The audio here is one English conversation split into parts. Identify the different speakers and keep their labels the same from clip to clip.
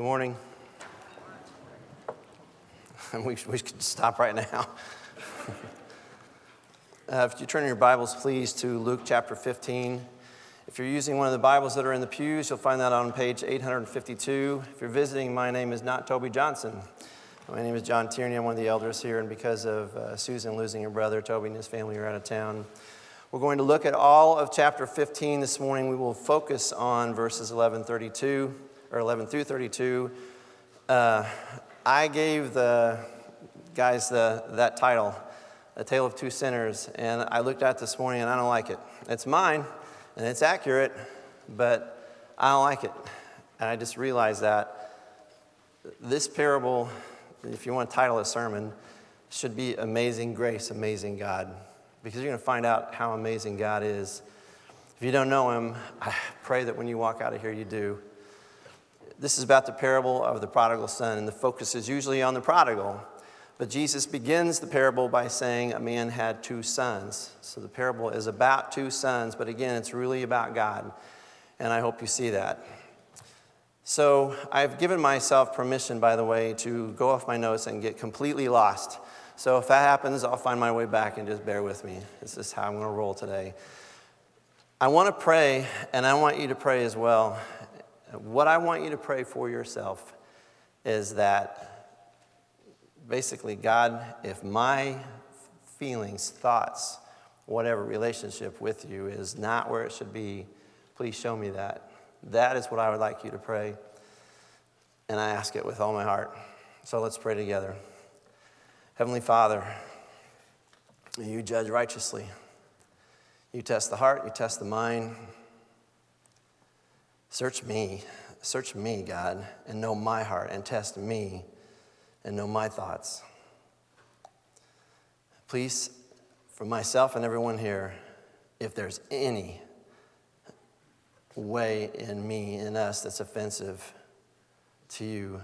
Speaker 1: Good morning. we, we could stop right now. uh, if you turn your Bibles, please, to Luke chapter 15. If you're using one of the Bibles that are in the pews, you'll find that on page 852. If you're visiting, my name is not Toby Johnson. My name is John Tierney. I'm one of the elders here, and because of uh, Susan losing her brother, Toby and his family are out of town. We're going to look at all of chapter 15 this morning. We will focus on verses 11, 32, or 11 through 32. Uh, I gave the guys the, that title, A Tale of Two Sinners, and I looked at this morning and I don't like it. It's mine and it's accurate, but I don't like it. And I just realized that this parable, if you want to title a sermon, should be Amazing Grace, Amazing God, because you're going to find out how amazing God is. If you don't know Him, I pray that when you walk out of here, you do. This is about the parable of the prodigal son, and the focus is usually on the prodigal. But Jesus begins the parable by saying a man had two sons. So the parable is about two sons, but again, it's really about God. And I hope you see that. So I've given myself permission, by the way, to go off my notes and get completely lost. So if that happens, I'll find my way back and just bear with me. This is how I'm going to roll today. I want to pray, and I want you to pray as well. What I want you to pray for yourself is that basically, God, if my feelings, thoughts, whatever relationship with you is not where it should be, please show me that. That is what I would like you to pray. And I ask it with all my heart. So let's pray together. Heavenly Father, you judge righteously. You test the heart, you test the mind. Search me, search me, God, and know my heart, and test me and know my thoughts. Please, for myself and everyone here, if there's any way in me, in us, that's offensive to you,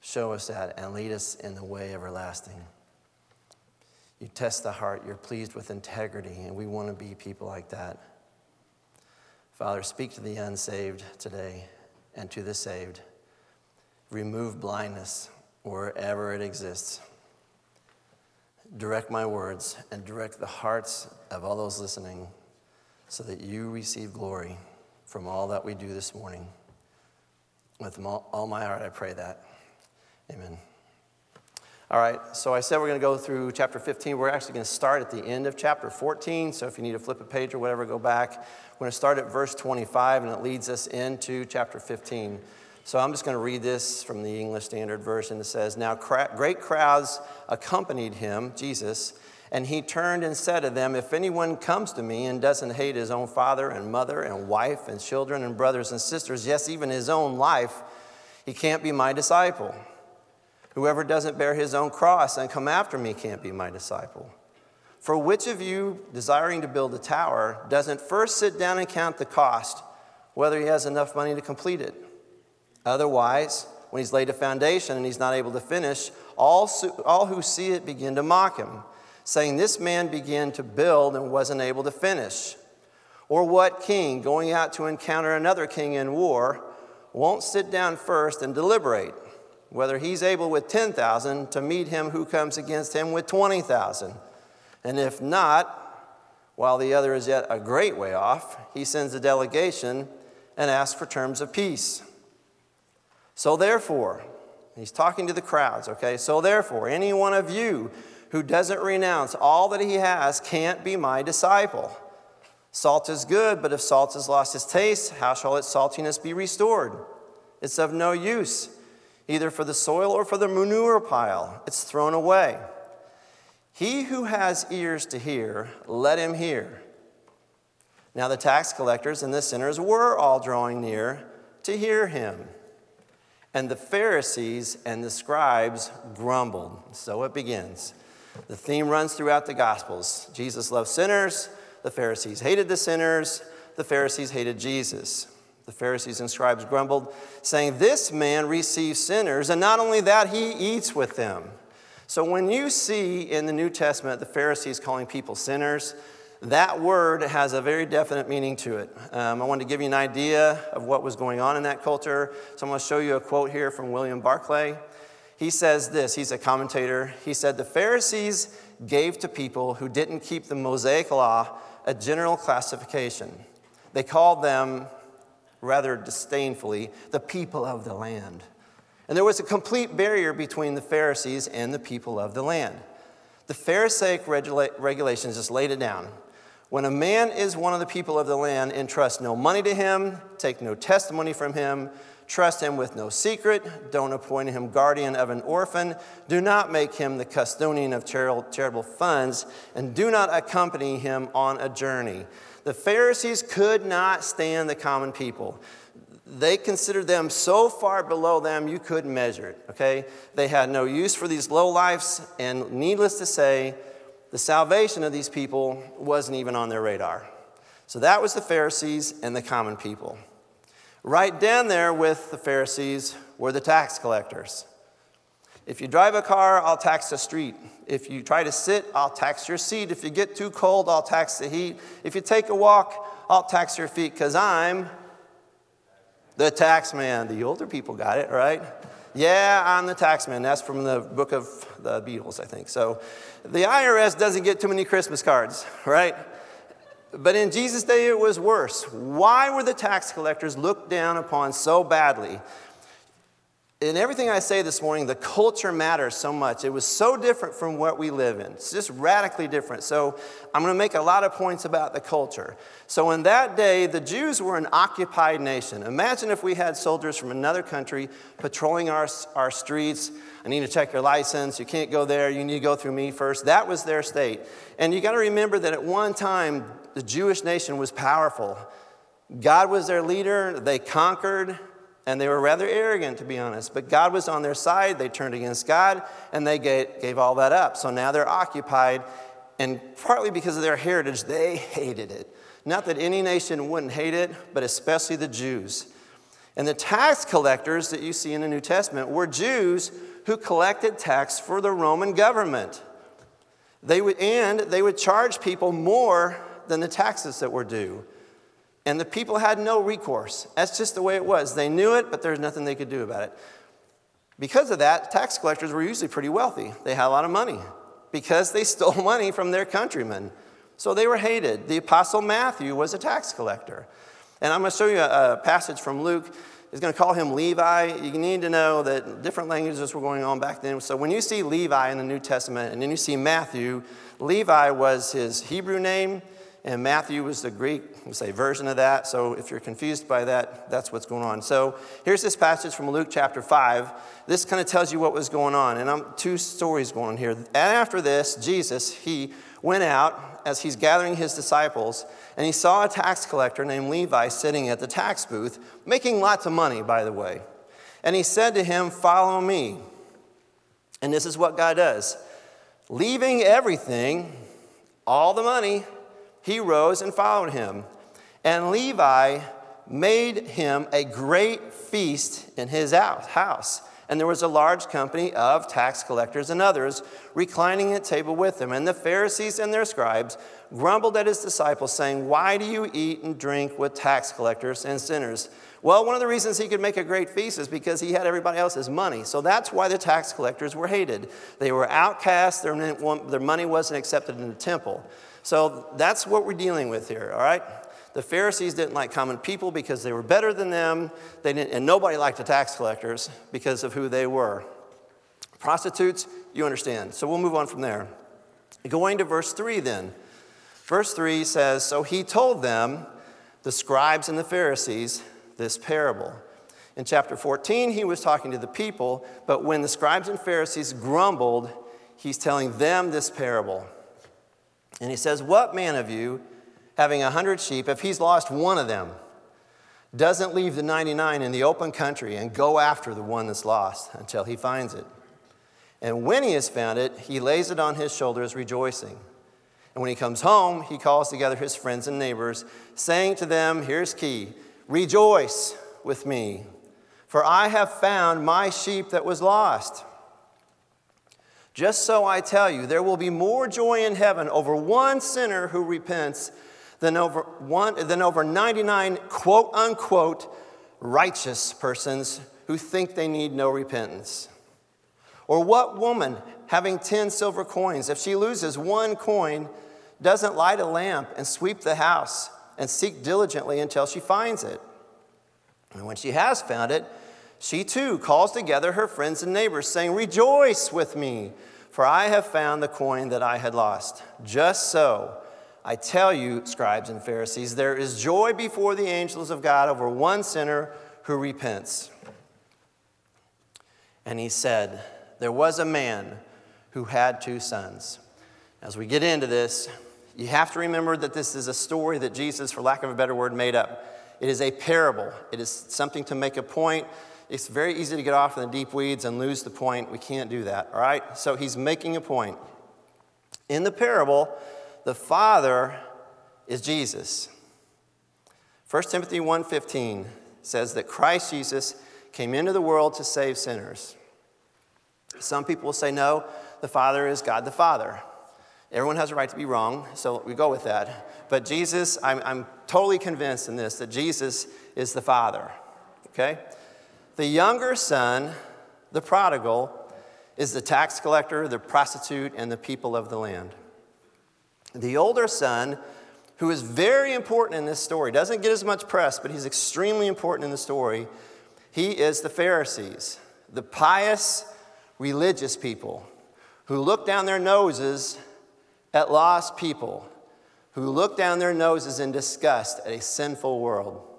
Speaker 1: show us that and lead us in the way everlasting. You test the heart, you're pleased with integrity, and we want to be people like that. Father, speak to the unsaved today and to the saved. Remove blindness wherever it exists. Direct my words and direct the hearts of all those listening so that you receive glory from all that we do this morning. With all my heart, I pray that. Amen. All right, so I said we're going to go through chapter 15. We're actually going to start at the end of chapter 14. So if you need to flip a page or whatever, go back. We're going to start at verse 25, and it leads us into chapter 15. So I'm just going to read this from the English Standard Version. It says, Now great crowds accompanied him, Jesus, and he turned and said to them, If anyone comes to me and doesn't hate his own father and mother and wife and children and brothers and sisters, yes, even his own life, he can't be my disciple. Whoever doesn't bear his own cross and come after me can't be my disciple. For which of you, desiring to build a tower, doesn't first sit down and count the cost, whether he has enough money to complete it? Otherwise, when he's laid a foundation and he's not able to finish, all, all who see it begin to mock him, saying, This man began to build and wasn't able to finish. Or what king, going out to encounter another king in war, won't sit down first and deliberate? Whether he's able with 10,000 to meet him who comes against him with 20,000. And if not, while the other is yet a great way off, he sends a delegation and asks for terms of peace. So therefore, he's talking to the crowds, okay? So therefore, any one of you who doesn't renounce all that he has can't be my disciple. Salt is good, but if salt has lost its taste, how shall its saltiness be restored? It's of no use either for the soil or for the manure pile. It's thrown away. He who has ears to hear, let him hear. Now the tax collectors and the sinners were all drawing near to hear him. And the Pharisees and the scribes grumbled. So it begins. The theme runs throughout the Gospels Jesus loved sinners, the Pharisees hated the sinners, the Pharisees hated Jesus. The Pharisees and scribes grumbled, saying, This man receives sinners, and not only that, he eats with them. So when you see in the New Testament the Pharisees calling people sinners, that word has a very definite meaning to it. Um, I wanted to give you an idea of what was going on in that culture. So I'm going to show you a quote here from William Barclay. He says this, he's a commentator. He said, The Pharisees gave to people who didn't keep the Mosaic law a general classification. They called them, rather disdainfully, the people of the land. And there was a complete barrier between the Pharisees and the people of the land. The Pharisaic regula- regulations just laid it down. When a man is one of the people of the land, entrust no money to him, take no testimony from him, trust him with no secret, don't appoint him guardian of an orphan, do not make him the custodian of charitable funds, and do not accompany him on a journey. The Pharisees could not stand the common people. They considered them so far below them you couldn't measure it, okay? They had no use for these low lives, and needless to say, the salvation of these people wasn't even on their radar. So that was the Pharisees and the common people. Right down there with the Pharisees were the tax collectors. If you drive a car, I'll tax the street. If you try to sit, I'll tax your seat. If you get too cold, I'll tax the heat. If you take a walk, I'll tax your feet because I'm the tax man. The older people got it, right? Yeah, I'm the tax man. That's from the book of the Beatles, I think. So the IRS doesn't get too many Christmas cards, right? But in Jesus' day, it was worse. Why were the tax collectors looked down upon so badly? In everything I say this morning, the culture matters so much. It was so different from what we live in. It's just radically different. So I'm going to make a lot of points about the culture. So in that day, the Jews were an occupied nation. Imagine if we had soldiers from another country patrolling our, our streets. I need to check your license. You can't go there. You need to go through me first. That was their state. And you got to remember that at one time, the Jewish nation was powerful. God was their leader. They conquered and they were rather arrogant, to be honest. But God was on their side. They turned against God, and they gave, all that up. So now they're occupied, and partly because of their heritage, they hated it. Not that any nation wouldn't hate it, but especially the Jews. And the tax collectors that you see in the New Testament were Jews who collected tax for the Roman government. They would, and they would charge people more than the taxes that were due. And the people had no recourse. That's just the way it was. They knew it, but there's nothing they could do about it. Because of that, tax collectors were usually pretty wealthy. They had a lot of money because they stole money from their countrymen. So they were hated. The Apostle Matthew was a tax collector. And I'm going to show you a, passage from Luke. He's going to call him Levi. You need to know that different languages were going on back then. So when you see Levi in the New Testament and then you see Matthew, Levi was his Hebrew name and Matthew was the Greek, we say, version of that. So if you're confused by that, that's what's going on. So here's this passage from Luke chapter 5. This kind of tells you what was going on. And I'm two stories going on here. And after this, Jesus, he went out as he's gathering his disciples, and he saw a tax collector named Levi sitting at the tax booth, making lots of money, by the way. And he said to him, Follow me. And this is what God does. Leaving everything, all the money, he rose and followed him. And Levi made him a great feast in his house. And there was a large company of tax collectors and others reclining at table with him. And the Pharisees and their scribes grumbled at his disciples, saying, Why do you eat and drink with tax collectors and sinners? Well, one of the reasons he could make a great feast is because he had everybody else's money. So that's why the tax collectors were hated. They were outcasts, their, money wasn't accepted in the temple. So that's what we're dealing with here, all right? The Pharisees didn't like common people because they were better than them, they didn't, and nobody liked the tax collectors because of who they were. Prostitutes, you understand. So we'll move on from there. Going to verse 3 then. Verse 3 says So he told them, the scribes and the Pharisees, this parable. In chapter 14, he was talking to the people, but when the scribes and Pharisees grumbled, he's telling them this parable. And he says, What man of you, having a hundred sheep, if he's lost one of them, doesn't leave the 99 in the open country and go after the one that's lost until he finds it? And when he has found it, he lays it on his shoulders, rejoicing. And when he comes home, he calls together his friends and neighbors, saying to them, Here's key rejoice with me, for I have found my sheep that was lost. Just so I tell you, there will be more joy in heaven over one sinner who repents than over, one, than over 99 quote unquote righteous persons who think they need no repentance. Or what woman, having 10 silver coins, if she loses one coin, doesn't light a lamp and sweep the house and seek diligently until she finds it? And when she has found it, she too calls together her friends and neighbors, saying, Rejoice with me, for I have found the coin that I had lost. Just so, I tell you, scribes and Pharisees, there is joy before the angels of God over one sinner who repents. And he said, There was a man who had two sons. As we get into this, you have to remember that this is a story that Jesus, for lack of a better word, made up. It is a parable, it is something to make a point. It's very easy to get off in the deep weeds and lose the point. We can't do that, all right? So he's making a point. In the parable, the father is Jesus. 1 Timothy 1:15 says that Christ Jesus came into the world to save sinners. Some people will say no, the Father is God the Father. Everyone has a right to be wrong, so we go with that. But Jesus, I'm, I'm totally convinced in this that Jesus is the Father. Okay? The younger son, the prodigal, is the tax collector, the prostitute, and the people of the land. The older son, who is very important in this story, doesn't get as much press, but he's extremely important in the story. He is the Pharisees, the pious, religious people who look down their noses at lost people, who look down their noses in disgust at a sinful world.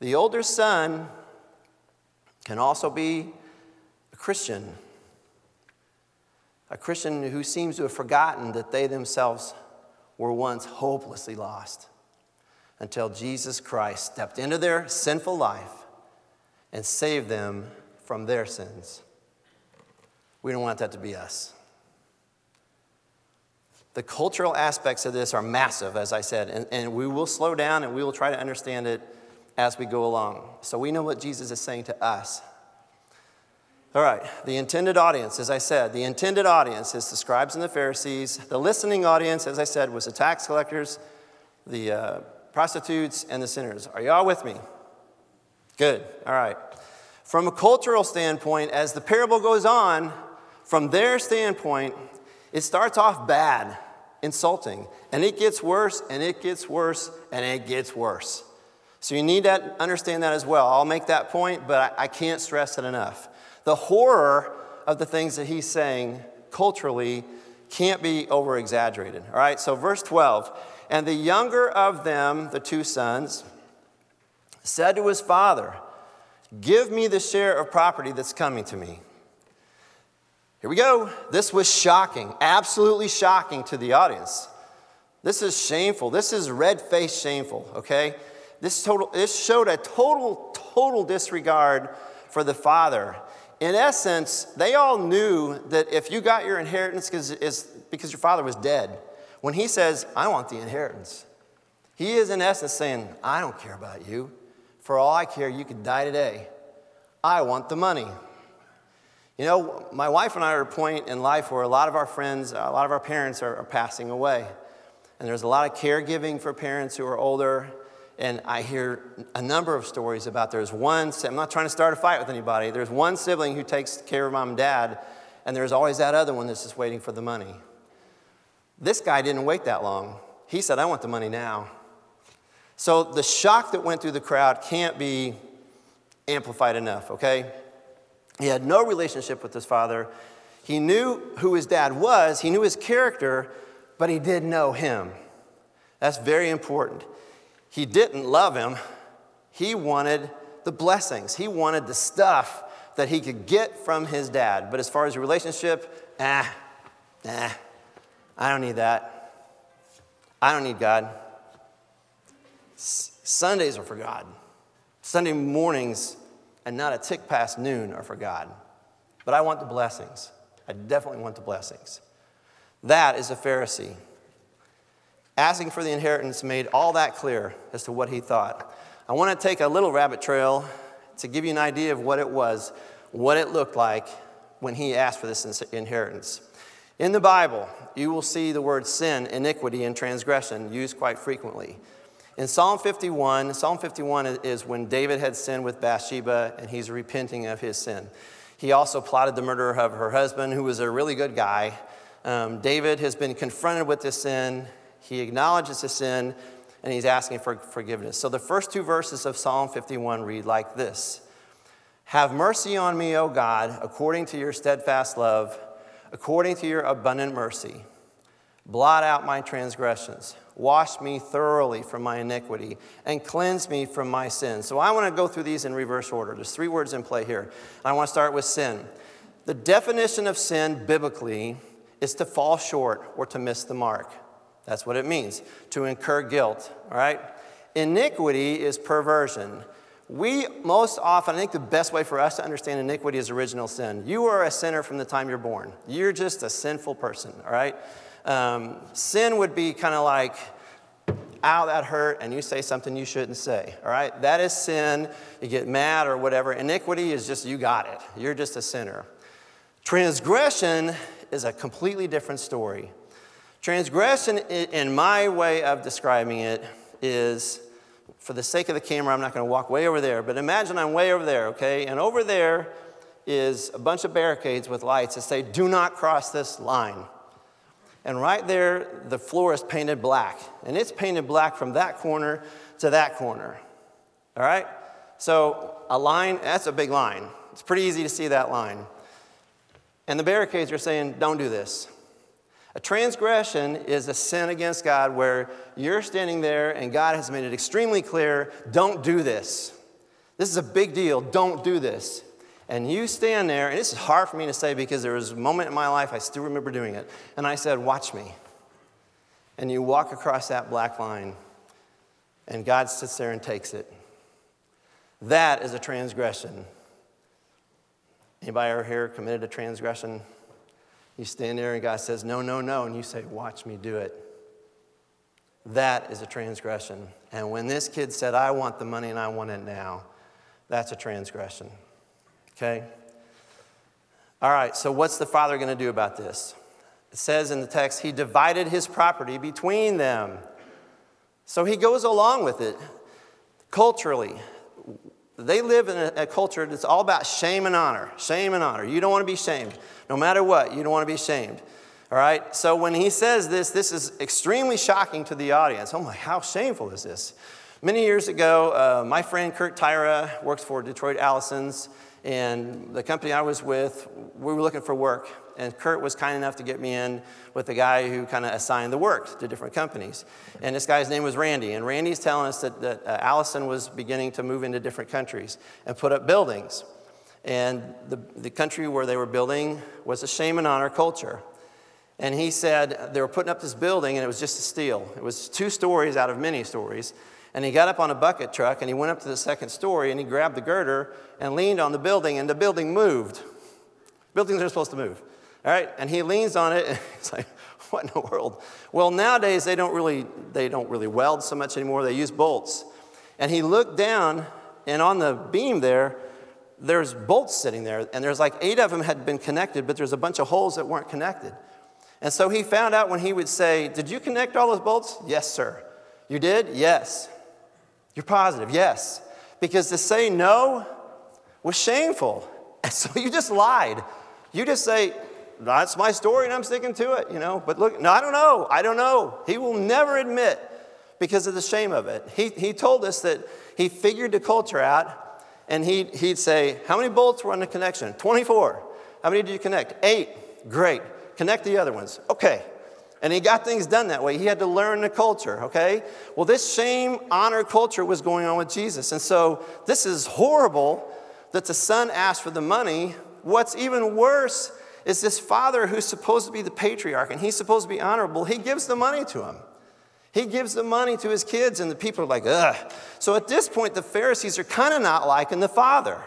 Speaker 1: The older son can also be a Christian, a Christian who seems to have forgotten that they themselves were once hopelessly lost until Jesus Christ stepped into their sinful life and saved them from their sins. We don't want that to be us. The cultural aspects of this are massive, as I said, and, and we will slow down and we will try to understand it as we go along. So we know what Jesus is saying to us. All right, the intended audience, as I said, the intended audience is the scribes and the Pharisees. The listening audience, as I said, was the tax collectors, the uh, prostitutes, and the sinners. Are y'all with me? Good, all right. From a cultural standpoint, as the parable goes on, from their standpoint, it starts off bad, insulting, and it gets worse, and it gets worse, and it gets worse. So you need to understand that as well. I'll make that point, but I can't stress it enough. The horror of the things that he's saying culturally can't be over exaggerated. All right, so verse 12 And the younger of them, the two sons, said to his father, Give me the share of property that's coming to me. Here we go. This was shocking, absolutely shocking to the audience. This is shameful. This is red faced shameful, okay? This, total, this showed a total, total disregard for the father. In essence, they all knew that if you got your inheritance because, because your father was dead, when he says, I want the inheritance, he is in essence saying, I don't care about you. For all I care, you could die today. I want the money. You know, my wife and I are at a point in life where a lot of our friends, a lot of our parents are, are passing away. And there's a lot of caregiving for parents who are older and I hear a number of stories about there's one, I'm not trying to start a fight with anybody, there's one sibling who takes care of mom and dad, and there's always that other one that's just waiting for the money. This guy didn't wait that long. He said, I want the money now. So the shock that went through the crowd can't be amplified enough, okay? He had no relationship with his father. He knew who his dad was, he knew his character, but he did know him. That's very important. He didn't love him. He wanted the blessings, he wanted the stuff that he could get from his dad. But as far as a relationship, ah, nah, I don't need that. I don't need God. S- Sundays are for God. Sunday mornings and not a tick past noon are for God. But I want the blessings. I definitely want the blessings. That is a Pharisee. Asking for the inheritance made all that clear as to what he thought. I want to take a little rabbit trail to give you an idea of what it was, what it looked like, when he asked for this inheritance. In the Bible, you will see the word sin, iniquity, and transgression used quite frequently. In Psalm 51, Psalm 51 is when David had sinned with Bathsheba and he's repenting of his sin. He also plotted the murder of her husband, who was a really good guy. Um, David has been confronted with this sin. He acknowledges his sin and he's asking for forgiveness. So the first two verses of Psalm 51 read like this Have mercy on me, O God, according to your steadfast love according to your abundant mercy. Blot out my transgressions. Wash me thoroughly from my iniquity and cleanse me from my sin. So I want to go through these in reverse order. There's three words in play here. I want to start with sin. The definition of sin biblically is to fall short or to miss the mark. That's what it means, to incur guilt, all right? Iniquity is perversion. We most often, I think the best way for us to understand iniquity is original sin. You are a sinner from the time you're born. You're just a sinful person, all right? Um, sin would be kind of like, ow, that hurt, and you say something you shouldn't say, all right? That is sin. You get mad or whatever. Iniquity is just, you got it. You're just a sinner. Transgression is a completely different story. Transgression, in my way of describing it, is for the sake of the camera, I'm not going to walk way over there, but imagine I'm way over there, okay? And over there is a bunch of barricades with lights that say, do not cross this line. And right there, the floor is painted black. And it's painted black from that corner to that corner. All right? So a line, that's a big line. It's pretty easy to see that line. And the barricades are saying, don't do this. A transgression is a sin against God where you're standing there and God has made it extremely clear don't do this. This is a big deal. Don't do this. And you stand there, and this is hard for me to say because there was a moment in my life I still remember doing it. And I said, Watch me. And you walk across that black line, and God sits there and takes it. That is a transgression. Anybody ever here committed a transgression? You stand there and God says, No, no, no. And you say, Watch me do it. That is a transgression. And when this kid said, I want the money and I want it now, that's a transgression. Okay? All right, so what's the father going to do about this? It says in the text, he divided his property between them. So he goes along with it culturally. They live in a, a, culture that's all about shame and honor. Shame and honor. You don't want to be shamed. No matter what, you don't want to be shamed. All right? So when he says this, this is extremely shocking to the audience. Oh my, how shameful is this? Many years ago, uh, my friend Kurt Tyra works for Detroit Allisons, and the company I was with, we were looking for work. And Kurt was kind enough to get me in with the guy who kind of assigned the work to different companies. And this guy's name was Randy. And Randy's telling us that, that uh, Allison was beginning to move into different countries and put up buildings. And the, the country where they were building was a shame and honor culture. And he said they were putting up this building and it was just a steel. It was two stories out of many stories. And he got up on a bucket truck and he went up to the second story and he grabbed the girder and leaned on the building and the building moved. Buildings are supposed to move. All right, and he leans on it, and it's like, what in the world? Well, nowadays they don't really they don't really weld so much anymore. They use bolts. And he looked down, and on the beam there, there's bolts sitting there, and there's like eight of them had been connected, but there's a bunch of holes that weren't connected. And so he found out when he would say, Did you connect all those bolts? Yes, sir. You did? Yes. You're positive? Yes. Because to say no was shameful. And so you just lied. You just say, that's my story and I'm sticking to it, you know. But look, no, I don't know. I don't know. He will never admit because of the shame of it. He, he told us that he figured the culture out and he'd, he'd say, How many bolts were on the connection? 24. How many did you connect? Eight. Great. Connect the other ones. Okay. And he got things done that way. He had to learn the culture, okay? Well, this shame honor culture was going on with Jesus. And so this is horrible that the son asked for the money. What's even worse is this father who's supposed to be the patriarch and he's supposed to be honorable, he gives the money to him. He gives the money to his kids, and the people are like, ugh. So at this point, the Pharisees are kind of not liking the father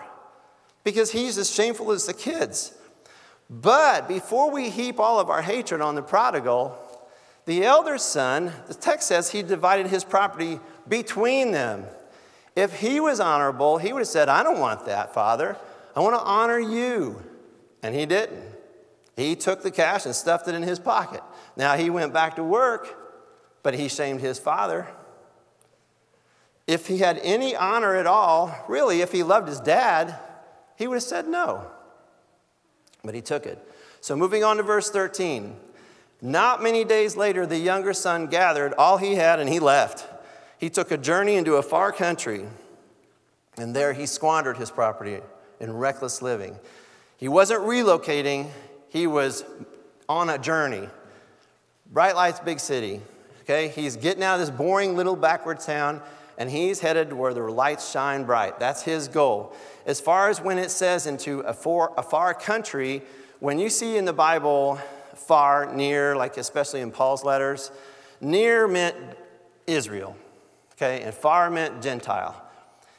Speaker 1: because he's as shameful as the kids. But before we heap all of our hatred on the prodigal, the elder son, the text says he divided his property between them. If he was honorable, he would have said, I don't want that, father. I want to honor you. And he didn't. He took the cash and stuffed it in his pocket. Now he went back to work, but he shamed his father. If he had any honor at all, really, if he loved his dad, he would have said no. But he took it. So moving on to verse 13. Not many days later, the younger son gathered all he had and he left. He took a journey into a far country, and there he squandered his property in reckless living. He wasn't relocating, he was on a journey. Bright lights, big city. Okay, he's getting out of this boring little backward town and he's headed where the lights shine bright. That's his goal. As far as when it says into a far, a far country, when you see in the Bible far, near, like especially in Paul's letters, near meant Israel, okay, and far meant Gentile.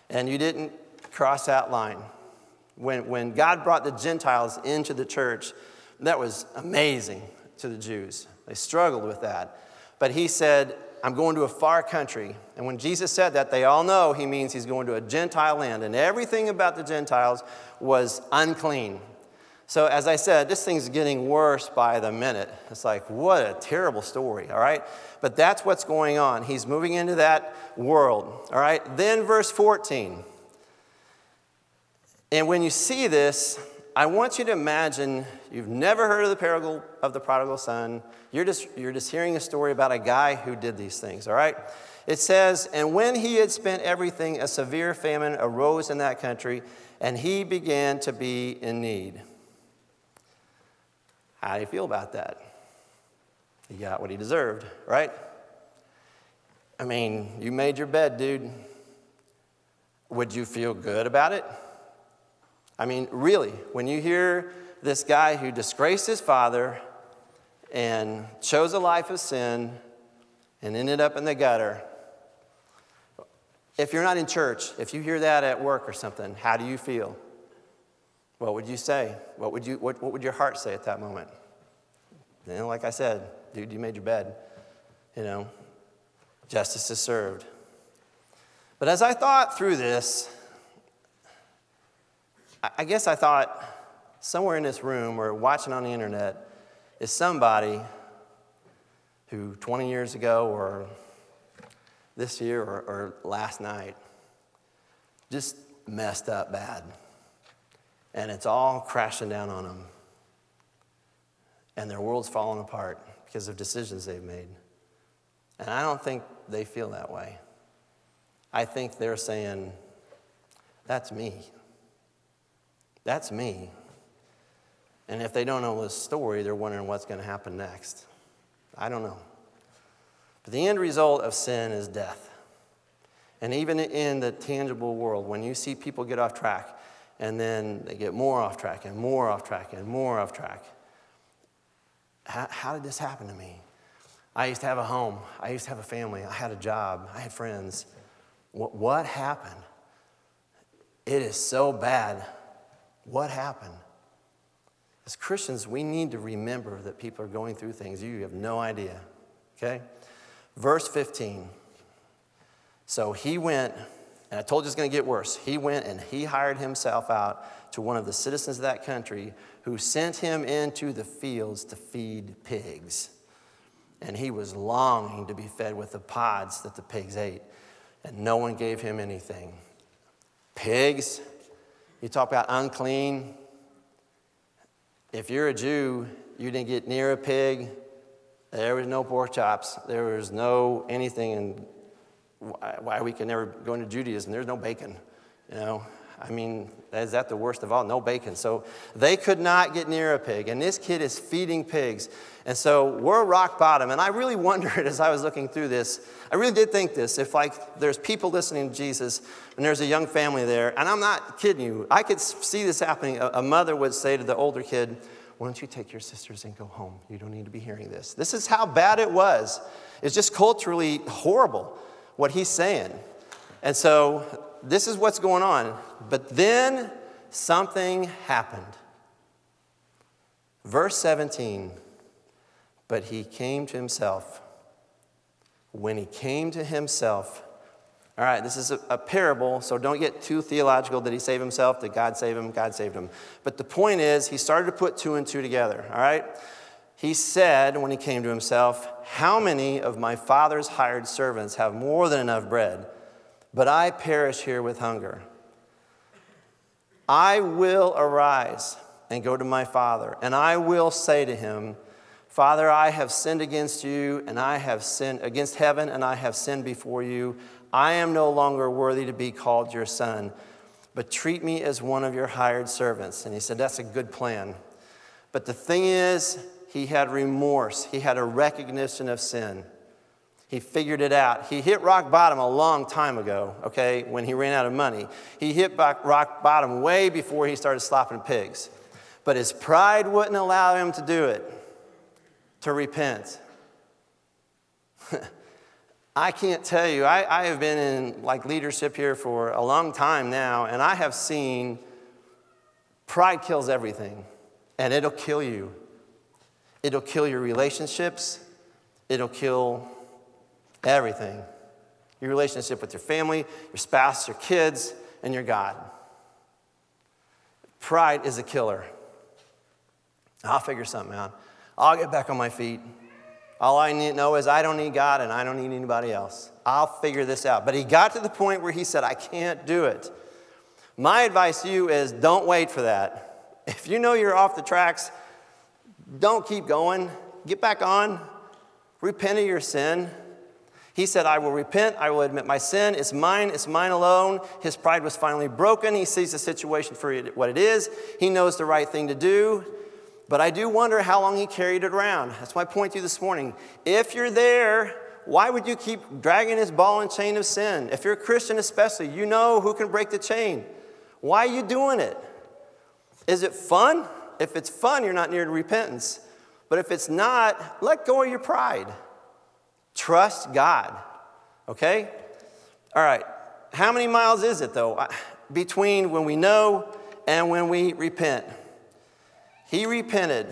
Speaker 1: And you didn't cross that line. When, when God brought the Gentiles into the church, that was amazing to the Jews. They struggled with that. But he said, I'm going to a far country. And when Jesus said that, they all know he means he's going to a Gentile land. And everything about the Gentiles was unclean. So, as I said, this thing's getting worse by the minute. It's like, what a terrible story, all right? But that's what's going on. He's moving into that world, all right? Then, verse 14. And when you see this, I want you to imagine you've never heard of the parable of the prodigal son. You're just, you're just hearing a story about a guy who did these things, all right? It says, And when he had spent everything, a severe famine arose in that country, and he began to be in need. How do you feel about that? He got what he deserved, right? I mean, you made your bed, dude. Would you feel good about it? I mean, really, when you hear this guy who disgraced his father and chose a life of sin and ended up in the gutter, if you're not in church, if you hear that at work or something, how do you feel? What would you say? What would, you, what, what would your heart say at that moment? You know, like I said, dude, you made your bed. You know, justice is served. But as I thought through this, I guess I thought somewhere in this room or watching on the internet is somebody who 20 years ago or this year or, or last night just messed up bad and it's all crashing down on them. And their world's falling apart because of decisions they've made. And I don't think they feel that way. I think they're saying, That's me. That's me. And if they don't know this story, they're wondering what's going to happen next. I don't know. But the end result of sin is death. And even in the tangible world, when you see people get off track, and then they get more off track and more off track and more off track. How, how, did this happen to me? I used to have a home. I used to have a family. I had a job. I had friends. What, what happened? It is so bad. What happened? As Christians, we need to remember that people are going through things you have no idea. Okay? Verse 15. So he went and I told you it's going to get worse. He went and he hired himself out to one of the citizens of that country who sent him into the fields to feed pigs. And he was longing to be fed with the pods that the pigs ate, and no one gave him anything. Pigs, you talk about unclean. If you're a Jew, you didn't get near a pig. There was no pork chops. There was no anything in why we can never go into Judaism. There's no bacon, you know. I mean, is that the worst of all? No bacon. So they could not get near a pig. And this kid is feeding pigs. And so we're rock bottom. And I really wondered as I was looking through this, I really did think this. If, like, there's people listening to Jesus and there's a young family there, and I'm not kidding you, I could see this happening. A, mother would say to the older kid, Why don't you take your sisters and go home? You don't need to be hearing this. This is how bad it was. It's just culturally horrible what he's saying. And so this is what's going on. But then something happened. Verse 17 But he came to himself. When he came to himself, All right, this is a, a, parable, so don't get too theological. Did he save himself? Did God save him? God saved him. But the point is, he started to put two and two together, all right? He said when he came to himself, How many of my father's hired servants have more than enough bread, but I perish here with hunger? I will arise and go to my father, and I will say to him, Father, I have sinned against you, and I have sinned against heaven, and I have sinned before you. I am no longer worthy to be called your son, but treat me as one of your hired servants. And he said, That's a good plan. But the thing is, he had remorse, he had a recognition of sin. He figured it out. He hit rock bottom a long time ago, okay, when he ran out of money. He hit rock bottom way before he started slopping pigs. But his pride wouldn't allow him to do it, to repent. I can't tell you, I, I have been in like leadership here for a long time now, and I have seen pride kills everything, and it'll kill you. It'll kill your relationships, it'll kill Everything. Your relationship with your family, your spouse, your kids, and your God. Pride is a killer. I'll figure something out. I'll get back on my feet. All I need know is I don't need God and I don't need anybody else. I'll figure this out. But he got to the point where he said, I can't do it. My advice to you is don't wait for that. If you know you're off the tracks, don't keep going. Get back on. Repent of your sin. He said, I will repent, I will admit my sin, it's mine, it's mine alone. His pride was finally broken. He sees the situation for what it is, he knows the right thing to do. But I do wonder how long he carried it around. That's my point to you this morning. If you're there, why would you keep dragging his ball and chain of sin? If you're a Christian, especially, you know who can break the chain. Why are you doing it? Is it fun? If it's fun, you're not near to repentance. But if it's not, let go of your pride. Trust God. Okay? All right. How many miles is it, though, between when we know and when we repent? He repented,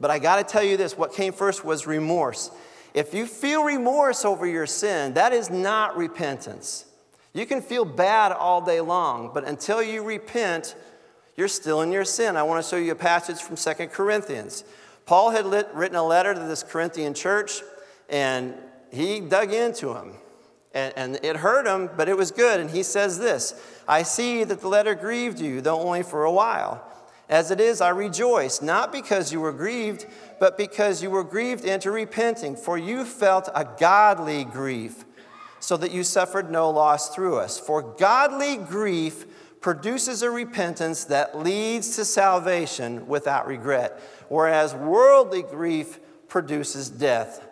Speaker 1: but I got to tell you this what came first was remorse. If you feel remorse over your sin, that is not repentance. You can feel bad all day long, but until you repent, you're still in your sin. I want to show you a passage from Second Corinthians. Paul had lit, written a letter to this Corinthian church, and he dug into him. And, and it hurt him, but it was good. And he says this I see that the letter grieved you, though only for a while. As it is, I rejoice, not because you were grieved, but because you were grieved into repenting, for you felt a godly grief, so that you suffered no loss through us. For godly grief produces a repentance that leads to salvation without regret, whereas worldly grief produces death.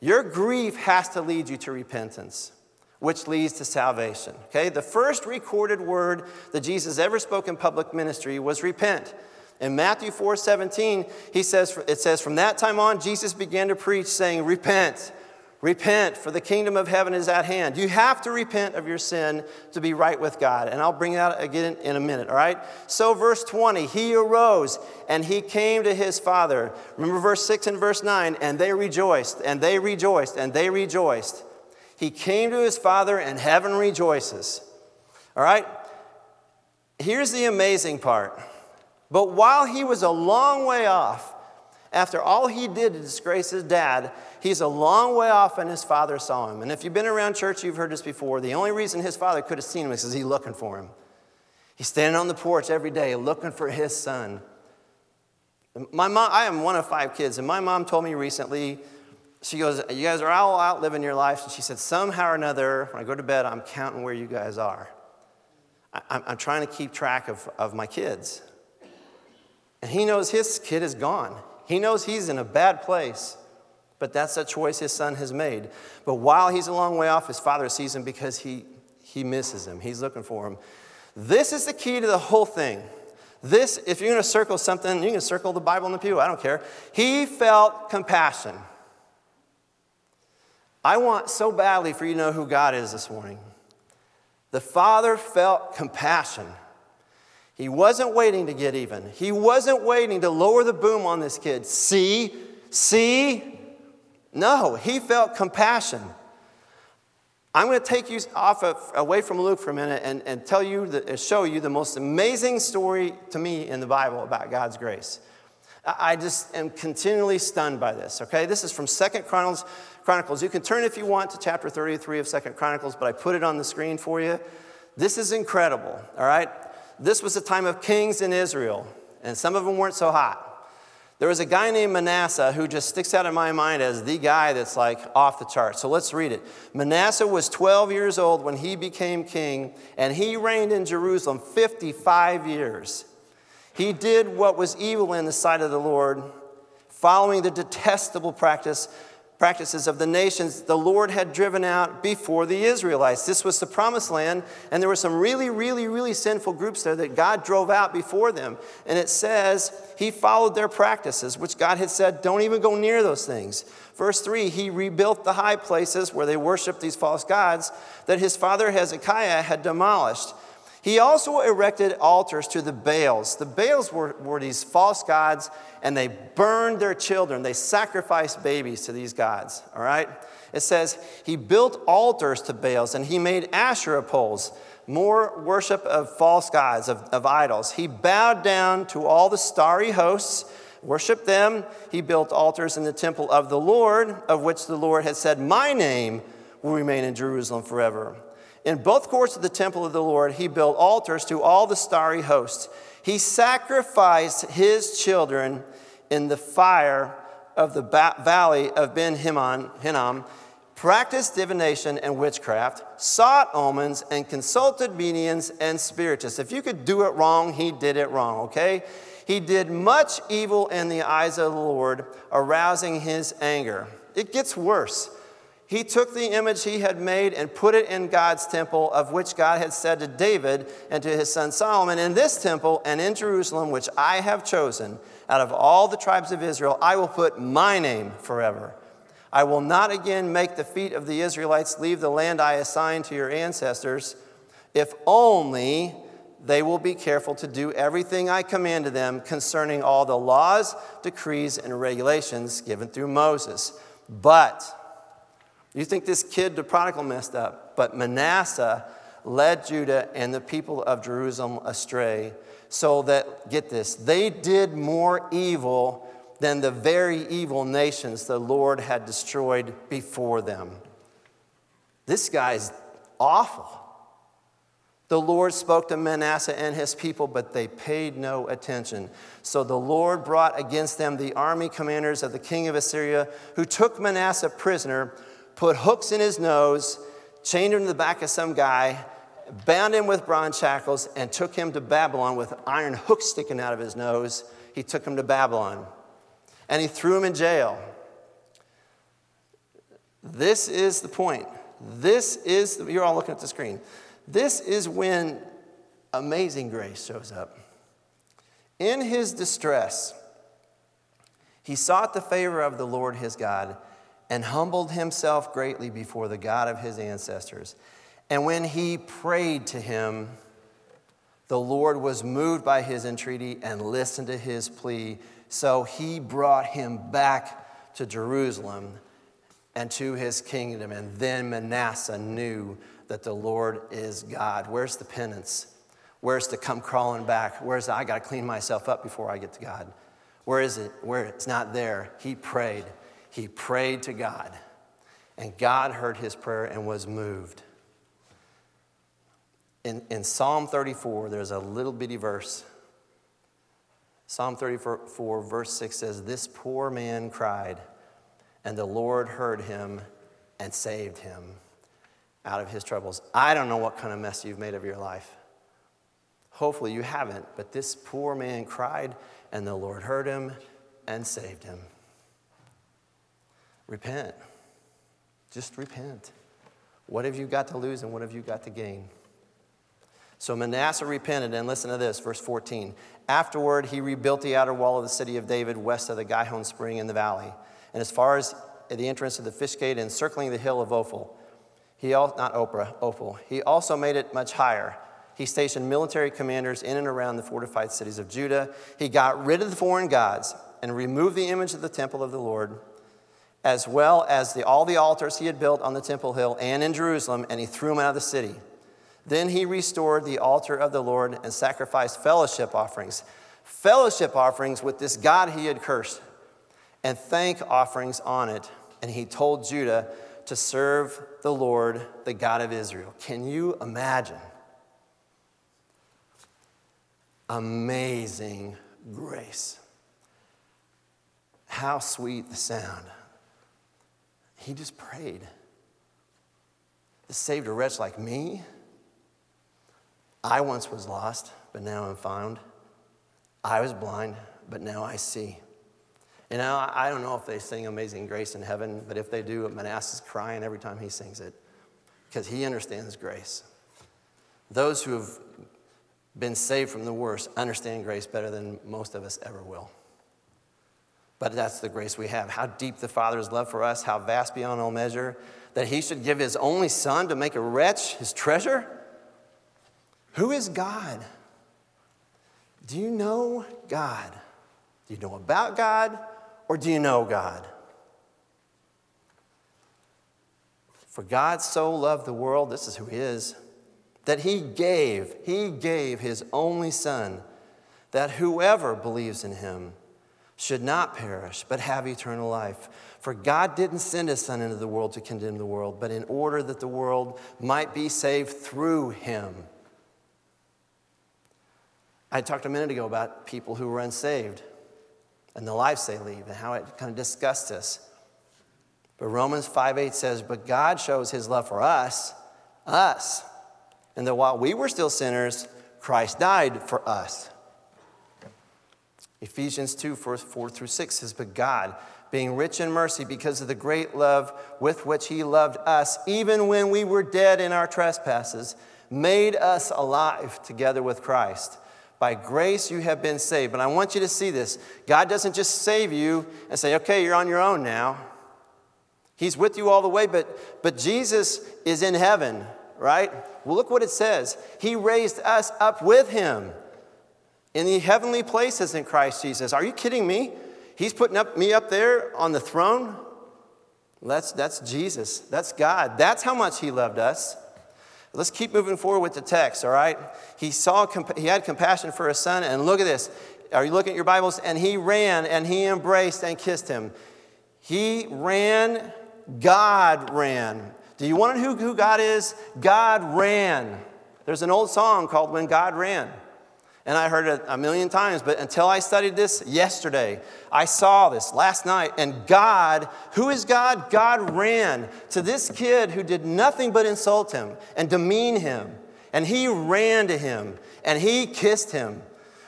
Speaker 1: Your grief has to lead you to repentance, which leads to salvation. Okay? The first recorded word that Jesus ever spoke in public ministry was repent. In Matthew 4 17, he says, it says, From that time on, Jesus began to preach, saying, Repent, Repent, for the kingdom of heaven is at hand. You have to repent of your sin to be right with God. And I'll bring that again in a minute, all right? So, verse 20, he arose and he came to his father. Remember verse 6 and verse 9, and they rejoiced, and they rejoiced, and they rejoiced. He came to his father, and heaven rejoices. All right? Here's the amazing part. But while he was a long way off, after all he did to disgrace his dad, he's a long way off and his father saw him. And if you've been around church, you've heard this before. The only reason his father could have seen him is because he's looking for him. He's standing on the porch every day looking for his son. My mom, I am one of five kids, and my mom told me recently, she goes, You guys are all out living your life. And she said, Somehow or another, when I go to bed, I'm counting where you guys are. I, am trying to keep track of, of my kids. And he knows his kid is gone. He knows he's in a bad place, but that's a choice his son has made. But while he's a long way off, his father sees him because he, he misses him. He's looking for him. This is the key to the whole thing. This, if you're going to circle something, you can circle the Bible in the pew, I don't care. He felt compassion. I want so badly for you to know who God is this morning. The Father felt compassion. He wasn't waiting to get even. He wasn't waiting to lower the boom on this kid. See, see. No, he felt compassion. I'm going to take you off of, away from Luke for a minute and, and tell you, the, show you the most amazing story to me in the Bible about God's grace. I just am continually stunned by this, okay? This is from Second Chronicles. Chronicles. You can turn if you want to chapter 33 of Second Chronicles, but I put it on the screen for you. This is incredible, all right? This was a time of kings in Israel, and some of them weren't so hot. There was a guy named Manasseh who just sticks out in my mind as the guy that's like off the chart. So let's read it. Manasseh was 12 years old when he became king, and he reigned in Jerusalem 55 years. He did what was evil in the sight of the Lord, following the detestable practice practices of the nations the Lord had driven out before the Israelites. This was the promised land, and there were some really, really, really sinful groups there that God drove out before them. And it says he followed their practices, which God had said, don't even go near those things. Verse 3 He rebuilt the high places where they worshiped these false gods that his father Hezekiah had demolished. He also erected altars to the Baals. The Baals were, were these false gods, and they burned their children. They sacrificed babies to these gods, all right? It says, He built altars to Baals, and he made Asherah poles, more worship of false gods, of, of idols. He bowed down to all the starry hosts, worshiped them. He built altars in the temple of the Lord, of which the Lord had said, My name will remain in Jerusalem forever. In both courts of the temple of the Lord, he built altars to all the starry hosts. He sacrificed his children in the fire of the valley of Ben Hinnom, practiced divination and witchcraft, sought omens, and consulted mediums and spiritists. If you could do it wrong, he did it wrong, okay? He did much evil in the eyes of the Lord, arousing his anger. It gets worse. He took the image he had made and put it in God's temple, of which God had said to David and to his son Solomon, In this temple and in Jerusalem, which I have chosen, out of all the tribes of Israel, I will put my name forever. I will not again make the feet of the Israelites leave the land I assigned to your ancestors, if only they will be careful to do everything I commanded them concerning all the laws, decrees, and regulations given through Moses. But, you think this kid, the prodigal, messed up, but Manasseh led Judah and the people of Jerusalem astray, so that, get this, they did more evil than the very evil nations the Lord had destroyed before them. This guy's awful. The Lord spoke to Manasseh and his people, but they paid no attention. So the Lord brought against them the army commanders of the king of Assyria, who took Manasseh prisoner put hooks in his nose, chained him to the back of some guy, bound him with bronze shackles, and took him to Babylon with iron hooks sticking out of his nose. He took him to Babylon. And he threw him in jail. This is the point. This is, you're all looking at the screen. This is when amazing grace shows up. In his distress, he sought the favor of the Lord his God and humbled himself greatly before the God of his ancestors. And when he prayed to him, the Lord was moved by his entreaty and listened to his plea. So he brought him back to Jerusalem and to his kingdom. And then Manasseh knew that the Lord is God. Where's the penance? Where's the come crawling back? Where's the, I got to clean myself up before I get to God? Where is it? Where it's not there. He prayed he prayed to God, and God heard his prayer and was moved. In, in Psalm 34, there's a little bitty verse. Psalm 34, verse 6 says, This poor man cried, and the Lord heard him and saved him out of his troubles. I don't know what kind of mess you've made of your life. Hopefully you haven't, but this poor man cried, and the Lord heard him and saved him. Repent. Just repent. What have you got to lose and what have you got to gain? So Manasseh repented, and listen to this, verse 14. Afterward, he rebuilt the outer wall of the city of David west of the Gihon spring in the valley, and as far as the entrance of the fish gate, encircling the hill of Ophel. He not Oprah, Ophel. He also made it much higher. He stationed military commanders in and around the fortified cities of Judah. He got rid of the foreign gods and removed the image of the temple of the Lord as well as the, all the altars he had built on the temple hill and in Jerusalem, and he threw them out of the city. Then he restored the altar of the Lord and sacrificed fellowship offerings, fellowship offerings with this God he had cursed, and thank offerings on it. And he told Judah to serve the Lord, the God of Israel. Can you imagine? Amazing grace. How sweet the sound. He just prayed. It saved a wretch like me. I once was lost, but now I'm found. I was blind, but now I see. You know, I don't know if they sing Amazing Grace in heaven, but if they do, Manasseh is crying every time he sings it because he understands grace. Those who have been saved from the worst understand grace better than most of us ever will. But that's the grace we have. How deep the Father's love for us, how vast beyond all measure, that He should give His only Son to make a wretch His treasure. Who is God? Do you know God? Do you know about God or do you know God? For God so loved the world, this is who He is, that He gave, He gave His only Son, that whoever believes in Him should not perish, but have eternal life. For God didn't send His Son into the world to condemn the world, but in order that the world might be saved through Him. I talked a minute ago about people who were unsaved and the lives they lead and how it kind of disgusts us. But Romans 5 8 says, But God shows his love for us, us, and that while we were still sinners, Christ died for us. Ephesians 2 4, 4 through 6 says, But God, being rich in mercy because of the great love with which he loved us, even when we were dead in our trespasses, made us alive together with Christ. By grace you have been saved. But I want you to see this. God doesn't just save you and say, okay, you're on your own now. He's with you all the way, but, but Jesus is in heaven, right? Well, look what it says. He raised us up with him in the heavenly places in Christ Jesus. Are you kidding me? He's putting up, me up there on the throne. That's, that's Jesus. That's God. That's how much he loved us. Let's keep moving forward with the text, all right? He saw, he had compassion for his son, and look at this. Are you looking at your Bibles? And he ran and he embraced and kissed him. He ran, God ran. Do you want to know who, who God is? God ran. There's an old song called When God Ran. And I heard it a million times, but until I studied this yesterday, I saw this last night. And God, who is God? God ran to this kid who did nothing but insult him and demean him. And he ran to him and he kissed him.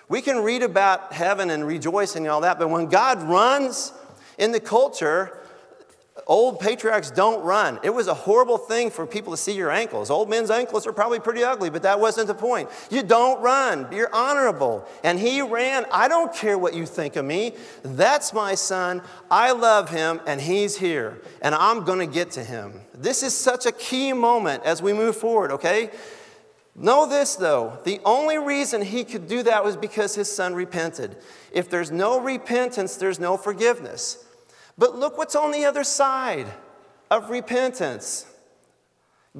Speaker 1: We can read about heaven and rejoicing and all that, but when God runs in the culture, Old patriarchs don't run. It was a horrible thing for people to see your ankles. Old men's ankles are probably pretty ugly, but that wasn't the point. You don't run. You're honorable. And he ran. I don't care what you think of me. That's my son. I love him, and he's here. And I'm going to get to him. This is such a key moment as we move forward, okay? Know this, though. The only reason he could do that was because his son repented. If there's no repentance, there's no forgiveness. But look what's on the other side of repentance.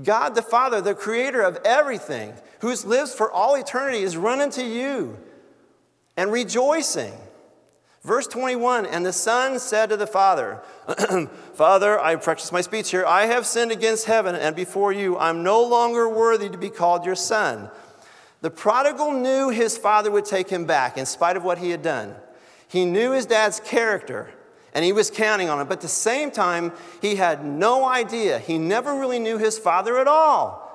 Speaker 1: God the Father, the creator of everything, who lives for all eternity, is running to you and rejoicing. Verse 21 And the Son said to the Father, Father, I practice my speech here. I have sinned against heaven and before you. I'm no longer worthy to be called your son. The prodigal knew his father would take him back in spite of what he had done. He knew his dad's character and he was counting on it. But at the same time, he had no idea. He never really knew his father at all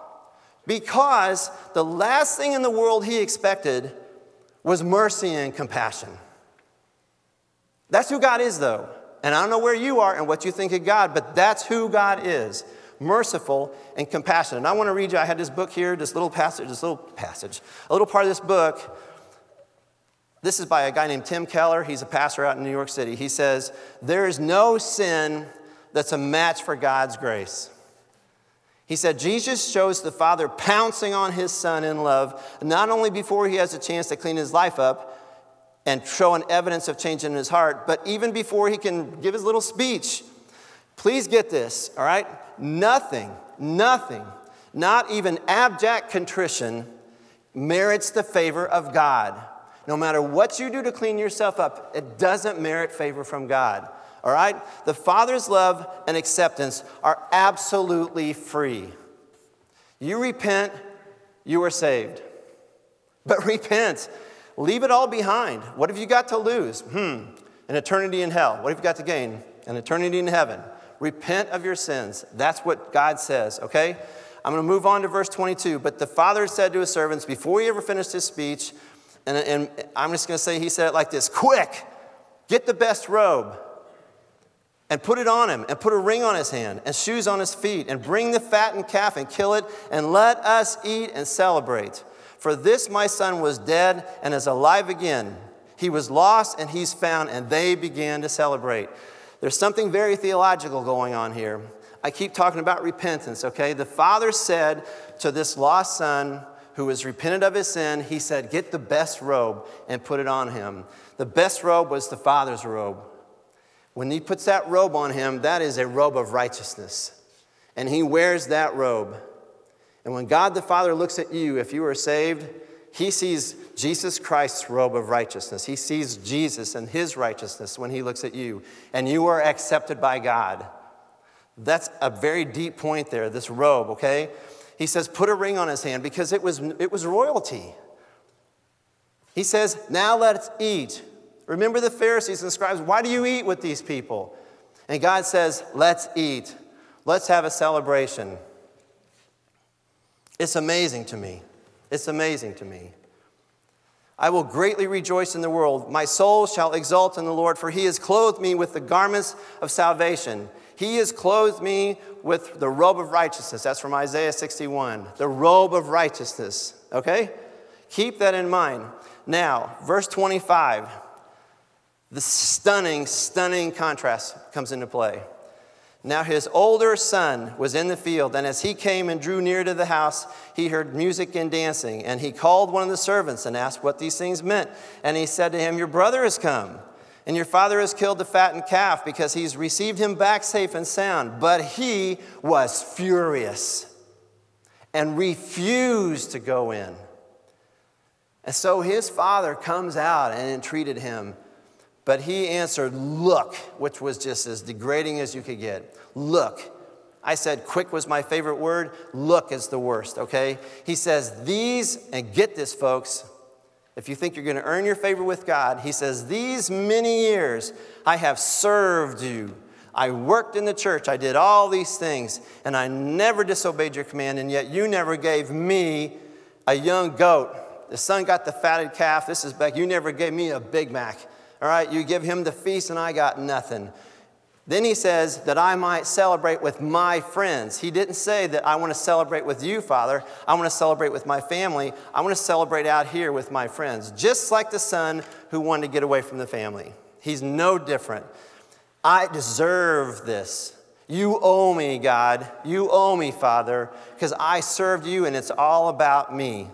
Speaker 1: because the last thing in the world he expected was mercy and compassion. That's who God is, though. And I don't know where you are and what you think of God, but that's who God is merciful and compassionate. And I want to read you, I had this book here, this little passage, this little passage, a little part of this book this is by a guy named Tim Keller. He's a pastor out in New York City. He says, There is no sin that's a match for God's grace. He said, Jesus shows the Father pouncing on his Son in love, not only before he has a chance to clean his life up and show an evidence of change in his heart, but even before he can give his little speech. Please get this, all right? Nothing, nothing, not even abject contrition merits the favor of God. No matter what you do to clean yourself up, it doesn't merit favor from God. All right? The Father's love and acceptance are absolutely free. You repent, you are saved. But repent. Leave it all behind. What have you got to lose? Hmm, an eternity in hell. What have you got to gain? An eternity in heaven. Repent of your sins. That's what God says, okay? I'm going to move on to verse 22. But the father said to his servants, before he ever finished his speech, and, and I'm just going to say he said it like this Quick, get the best robe and put it on him, and put a ring on his hand, and shoes on his feet, and bring the fattened calf and kill it, and let us eat and celebrate. For this my son was dead and is alive again. He was lost and he's found, and they began to celebrate. There's something very theological going on here. I keep talking about repentance, okay? The father said to this lost son who was repentant of his sin, he said, Get the best robe and put it on him. The best robe was the father's robe. When he puts that robe on him, that is a robe of righteousness. And he wears that robe. And when God the Father looks at you, if you are saved, he sees Jesus Christ's robe of righteousness. He sees Jesus and his righteousness when he looks at you. And you are accepted by God. That's a very deep point there, this robe, okay? He says, put a ring on his hand because it was, it was royalty. He says, now let's eat. Remember the Pharisees and scribes, why do you eat with these people? And God says, let's eat. Let's have a celebration. It's amazing to me. It's amazing to me. I will greatly rejoice in the world. My soul shall exult in the Lord, for he has clothed me with the garments of salvation. He has clothed me with the robe of righteousness. That's from Isaiah 61. The robe of righteousness. Okay? Keep that in mind. Now, verse 25. The stunning, stunning contrast comes into play. Now his older son was in the field, and as he came and drew near to the house, he heard music and dancing. And he called one of the servants and asked what these things meant. And he said to him, Your brother has come, and your father has killed the fattened calf because he's received him back safe and sound. But he was furious and refused to go in. And so his father comes out and entreated him. But he answered, Look, which was just as degrading as you could get. Look. I said, quick was my favorite word. Look is the worst, okay? He says, These, and get this, folks, if you think you're going to earn your favor with God, he says, These many years I have served you. I worked in the church. I did all these things, and I never disobeyed your command, and yet you never gave me a young goat. The son got the fatted calf. This is back. You never gave me a Big Mac. All right, you give him the feast, and I got nothing. Then he says that I might celebrate with my friends. He didn't say that I want to celebrate with you, Father. I want to celebrate with my family. I want to celebrate out here with my friends, just like the son who wanted to get away from the family. He's no different. I deserve this. You owe me, God. You owe me, Father, because I served you and it's all about me.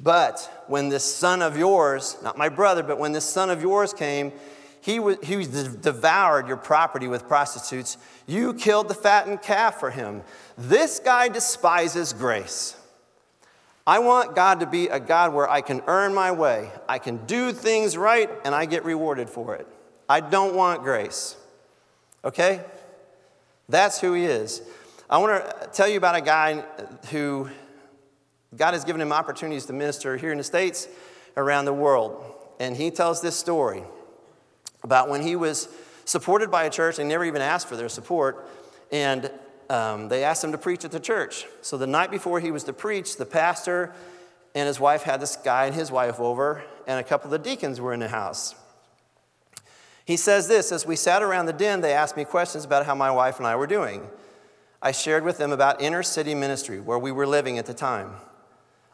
Speaker 1: But when this son of yours, not my brother, but when this son of yours came, he, he devoured your property with prostitutes. You killed the fattened calf for him. This guy despises grace. I want God to be a God where I can earn my way. I can do things right and I get rewarded for it. I don't want grace. Okay? That's who he is. I want to tell you about a guy who God has given him opportunities to minister here in the States, around the world. And he tells this story about when he was supported by a church, and never even asked for their support, and um, they asked him to preach at the church. So the night before he was to preach, the pastor and his wife had this guy and his wife over, and a couple of the deacons were in the house. He says this As we sat around the den, they asked me questions about how my wife and I were doing. I shared with them about inner city ministry, where we were living at the time.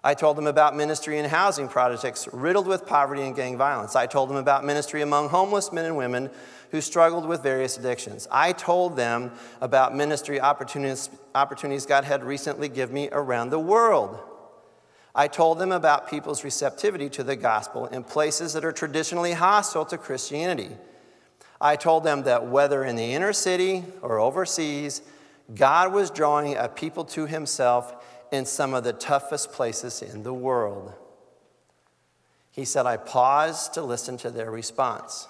Speaker 1: I told them about ministry in housing projects riddled with poverty and gang violence. I told them about ministry among homeless men and women who struggled with various addictions. I told them about ministry opportunities, opportunities God had recently given me around the world. I told them about people's receptivity to the gospel in places that are traditionally hostile to Christianity. I told them that whether in the inner city or overseas, God was drawing a people to himself in some of the toughest places in the world. He said, I paused to listen to their response.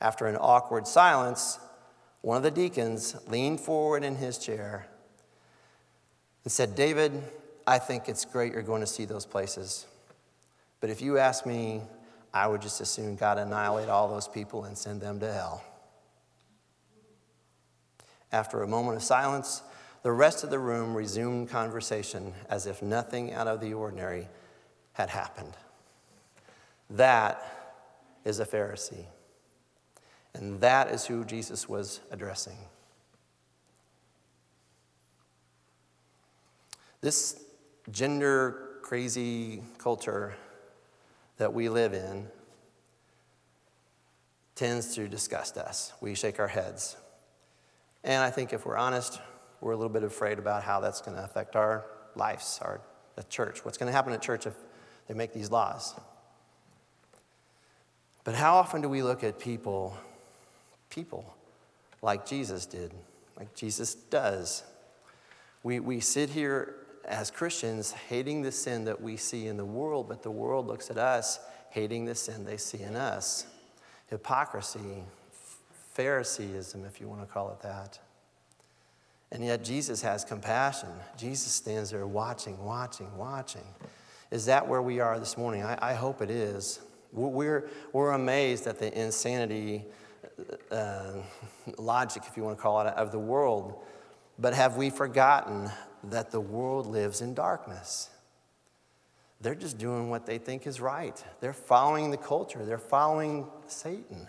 Speaker 1: After an awkward silence, one of the deacons leaned forward in his chair and said, David, I think it's great you're going to see those places. But if you ask me, I would just as soon God annihilate all those people and send them to hell. After a moment of silence, the rest of the room resumed conversation as if nothing out of the ordinary had happened. That is a Pharisee. And that is who Jesus was addressing. This gender crazy culture that we live in tends to disgust us. We shake our heads. And I think if we're honest, we're a little bit afraid about how that's going to affect our lives, our church. What's going to happen at church if they make these laws? But how often do we look at people, people, like Jesus did, like Jesus does? We, we sit here as Christians hating the sin that we see in the world, but the world looks at us hating the sin they see in us. Hypocrisy, Phariseeism, if you want to call it that. And yet Jesus has compassion. Jesus stands there watching, watching, watching. Is that where we are this morning? I, I hope it is. We're, we're amazed at the insanity, uh, logic, if you want to call it, of the world. But have we forgotten that the world lives in darkness? They're just doing what they think is right. They're following the culture, they're following Satan.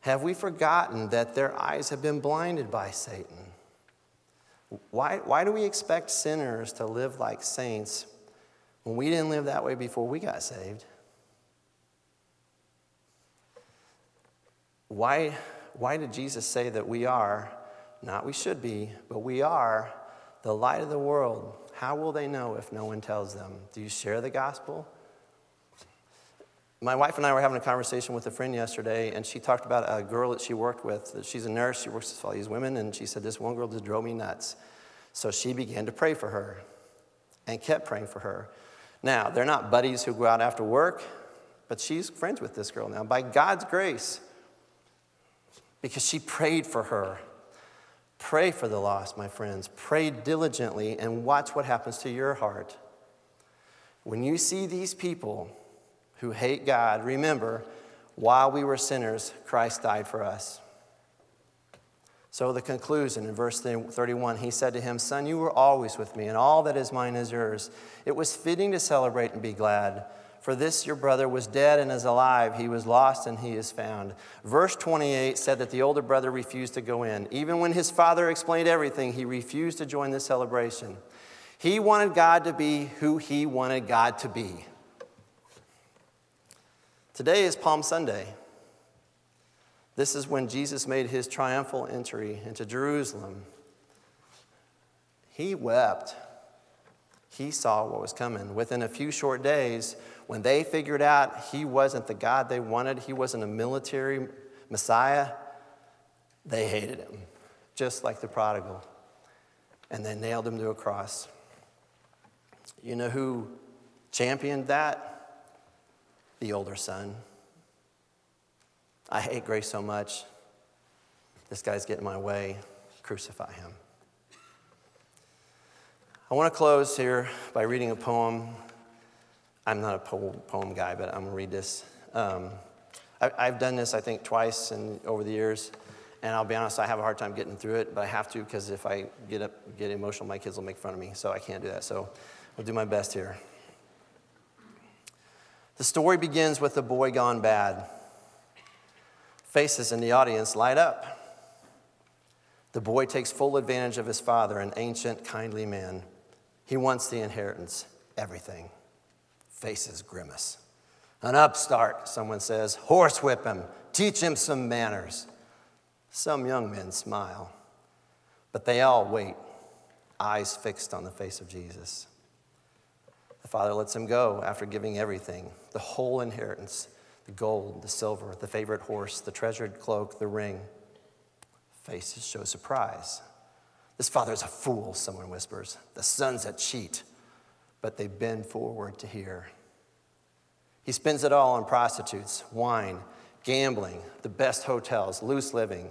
Speaker 1: Have we forgotten that their eyes have been blinded by Satan? Why, why do we expect sinners to live like saints when we didn't live that way before we got saved? Why, why did Jesus say that we are, not we should be, but we are the light of the world? How will they know if no one tells them? Do you share the gospel? My wife and I were having a conversation with a friend yesterday, and she talked about a girl that she worked with. She's a nurse, she works with all these women, and she said, This one girl just drove me nuts. So she began to pray for her and kept praying for her. Now, they're not buddies who go out after work, but she's friends with this girl now by God's grace because she prayed for her. Pray for the lost, my friends. Pray diligently and watch what happens to your heart. When you see these people who hate God, remember, while we were sinners, Christ died for us. So, the conclusion in verse 31 he said to him, Son, you were always with me, and all that is mine is yours. It was fitting to celebrate and be glad. For this your brother was dead and is alive. He was lost and he is found. Verse 28 said that the older brother refused to go in. Even when his father explained everything, he refused to join the celebration. He wanted God to be who he wanted God to be. Today is Palm Sunday. This is when Jesus made his triumphal entry into Jerusalem. He wept. He saw what was coming. Within a few short days, when they figured out he wasn't the God they wanted, he wasn't a military Messiah, they hated him, just like the prodigal. And they nailed him to a cross. You know who championed that? The older son. I hate grace so much. This guy's getting my way. Crucify him. I want to close here by reading a poem I'm not a poem guy, but I'm going to read this. Um, I, have done this, I think, twice in, over the years. And I'll be honest, I have a hard time getting through it, but I have to because if I get, up, get emotional, my kids will make fun of me. So I can't do that. So I'll do my best here. The story begins with the boy gone bad. Faces in the audience light up. The boy takes full advantage of his father, an ancient, kindly man. He wants the inheritance, everything faces grimace. An upstart, someone says, horsewhip him, teach him some manners. Some young men smile, but they all wait, eyes fixed on the face of Jesus. The father lets him go after giving everything, the whole inheritance, the gold, the silver, the favorite horse, the treasured cloak, the ring. Faces show surprise. This father is a fool, someone whispers. The son's a cheat, but they bend forward to hear. He spends it all on prostitutes, wine, gambling, the best hotels, loose living.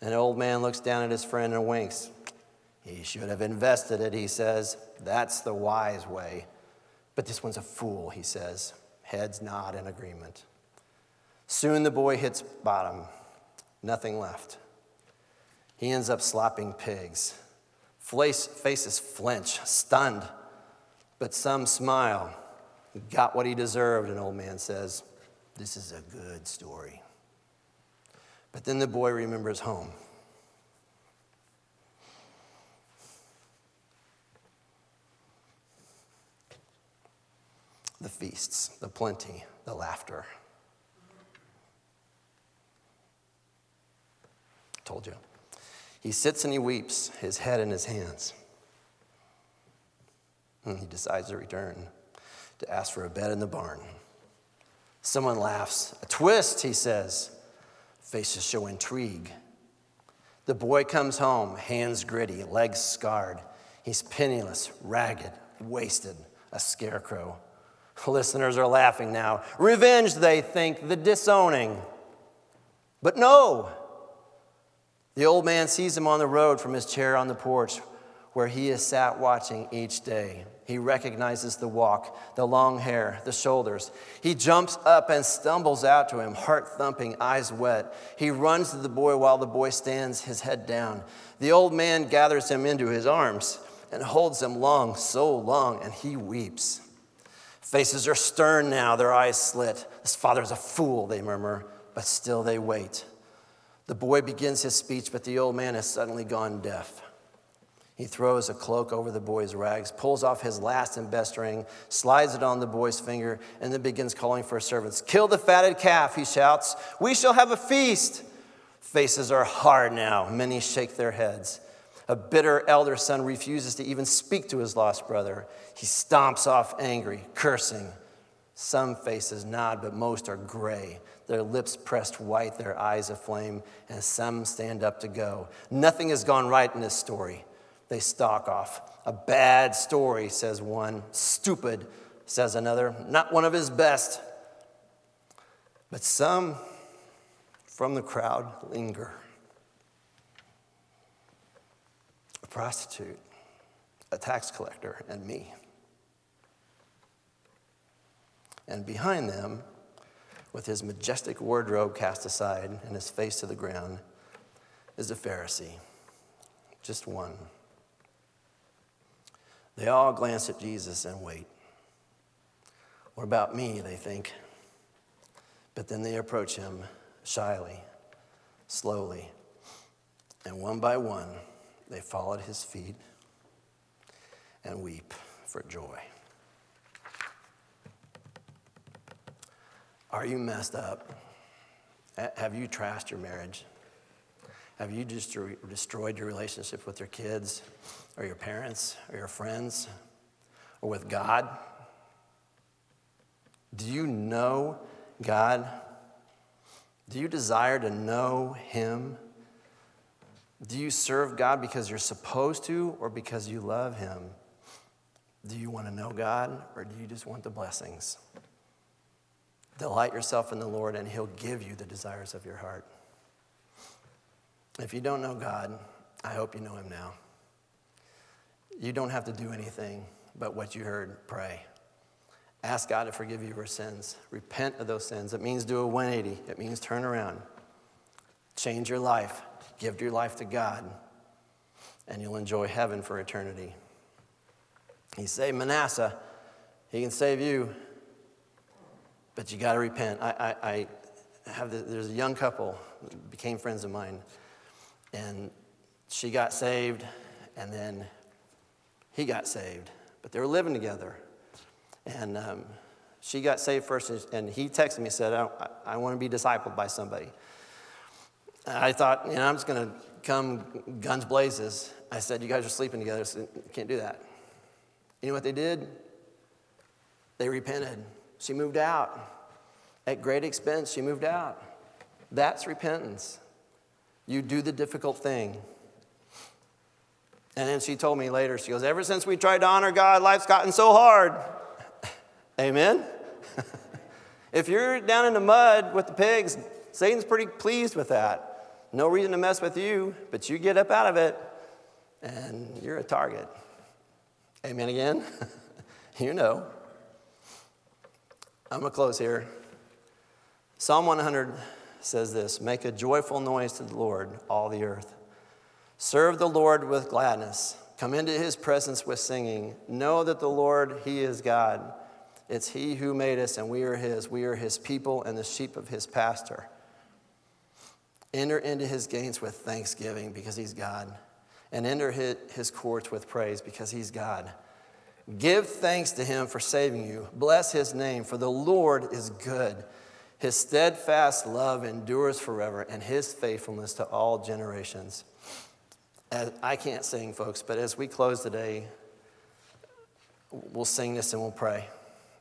Speaker 1: An old man looks down at his friend and winks. He should have invested it, he says. That's the wise way. But this one's a fool, he says. Heads nod in agreement. Soon the boy hits bottom, nothing left. He ends up slopping pigs. Faces flinch, stunned, but some smile. Got what he deserved, an old man says. This is a good story. But then the boy remembers home. The feasts, the plenty, the laughter. Told you. He sits and he weeps, his head in his hands. And he decides to return to ask for a bed in the barn. Someone laughs. A twist, he says. Faces show intrigue. The boy comes home, hands gritty, legs scarred. He's penniless, ragged, wasted, a scarecrow. Listeners are laughing now. Revenge, they think, the disowning. But no! The old man sees him on the road from his chair on the porch where he is sat watching each day. He recognizes the walk, the long hair, the shoulders. He jumps up and stumbles out to him, heart thumping, eyes wet. He runs to the boy while the boy stands, his head down. The old man gathers him into his arms and holds him long, so long, and he weeps. Faces are stern now, their eyes slit. This father is a fool, they murmur, but still they wait. The boy begins his speech, but the old man has suddenly gone deaf. He throws a cloak over the boy's rags, pulls off his last and best ring, slides it on the boy's finger, and then begins calling for servants. Kill the fatted calf, he shouts. We shall have a feast. Faces are hard now. Many shake their heads. A bitter elder son refuses to even speak to his lost brother. He stomps off angry, cursing. Some faces nod, but most are gray, their lips pressed white, their eyes aflame, and some stand up to go. Nothing has gone right in this story they stalk off. A bad story, says one. Stupid, says another. Not one of his best. But some from the crowd linger. A prostitute, a tax collector, and me. And behind them, with his majestic wardrobe cast aside and his face to the ground, is a Pharisee. Just one. They all glance at Jesus and wait. What about me, they think. But then they approach him shyly, slowly, and one by one, they fall at his feet and weep for joy. Are you messed up? Have you trashed your marriage? Have you just destroyed your relationship with your kids? or your parents or your friends or with God? Do you know God? Do you desire to know Him? Do you serve God because you're supposed to or because you love Him? Do you want to know God or do you just want the blessings? Delight yourself in the Lord and He'll give you the desires of your heart. If you don't know God, I hope you know Him now. You don't have to do anything but what you heard. Pray. Ask God to forgive you your sins. Repent of those sins. It means do a 180, it means turn around. Change your life. Give your life to God, and you'll enjoy heaven for eternity. He saved Manasseh, he can save you, but you got to repent. I, I, I have the, there's a young couple became friends of mine, and she got saved, and then he got saved, but they were living together. And um, she got saved first, and he texted me said, I, I want to be discipled by somebody. I thought, you know, I'm just going to come guns blazes. I said, You guys are sleeping together, so you can't do that. You know what they did? They repented. She moved out. At great expense, she moved out. That's repentance. You do the difficult thing. And then she told me later, she goes, Ever since we tried to honor God, life's gotten so hard. Amen? if you're down in the mud with the pigs, Satan's pretty pleased with that. No reason to mess with you, but you get up out of it and you're a target. Amen again? you know. I'm going to close here. Psalm 100 says this Make a joyful noise to the Lord, all the earth. Serve the Lord with gladness. Come into his presence with singing. Know that the Lord, he is God. It's he who made us, and we are his. We are his people and the sheep of his pasture. Enter into his gates with thanksgiving because he's God, and enter his courts with praise because he's God. Give thanks to him for saving you. Bless his name, for the Lord is good. His steadfast love endures forever, and his faithfulness to all generations. As, I can't sing, folks, but as we close today, we'll sing this and we'll pray.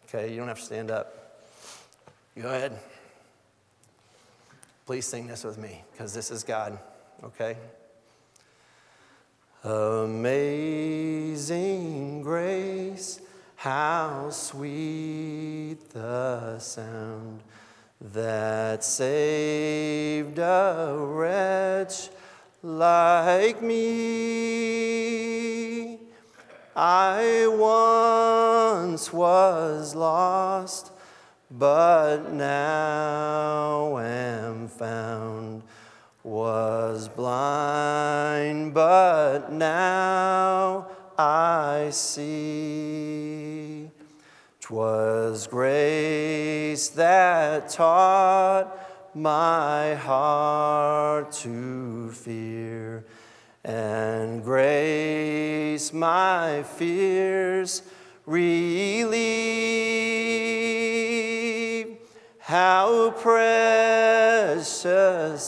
Speaker 1: Okay, you don't have to stand up. Go ahead. Please sing this with me, because this is God, okay? Amazing grace, how sweet the sound that saved a wretch like me. I once was lost, but now am found. Was blind, but now I see. 'Twas grace that taught my heart to fear, and grace my fears relieve. How precious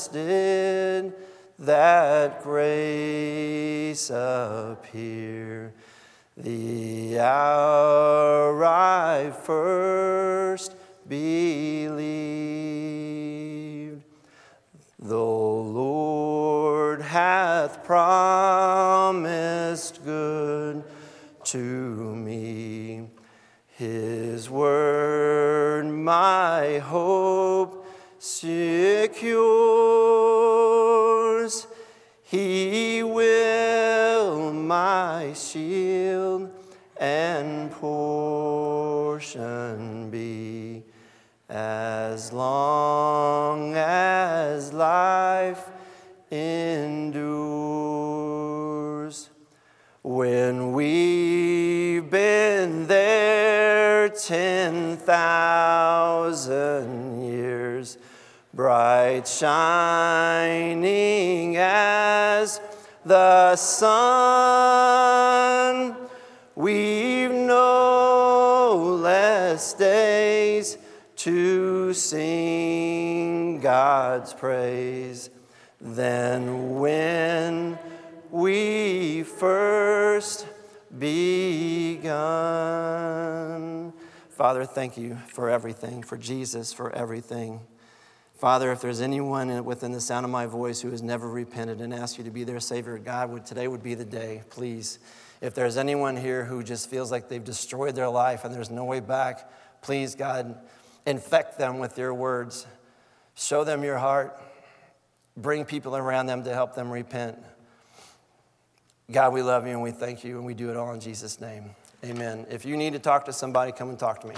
Speaker 1: did that grace appear the hour I first believed. The Lord hath promised good to me. His word my hope secures. He will my shield and portion be as long as life endures. When we've been there 10,000 years, bright shining as the sun. We've no less days to sing God's praise than when we first begun. Father, thank you for everything, for Jesus, for everything. Father, if there's anyone within the sound of my voice who has never repented and asked you to be their Savior, God, would, today would be the day, please. If there's anyone here who just feels like they've destroyed their life and there's no way back, please, God, infect them with your words. Show them your heart. Bring people around them to help them repent. God, we love you and we thank you, and we do it all in Jesus' name. Amen. If you need to talk to somebody, come and talk to me.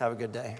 Speaker 1: Have a good day.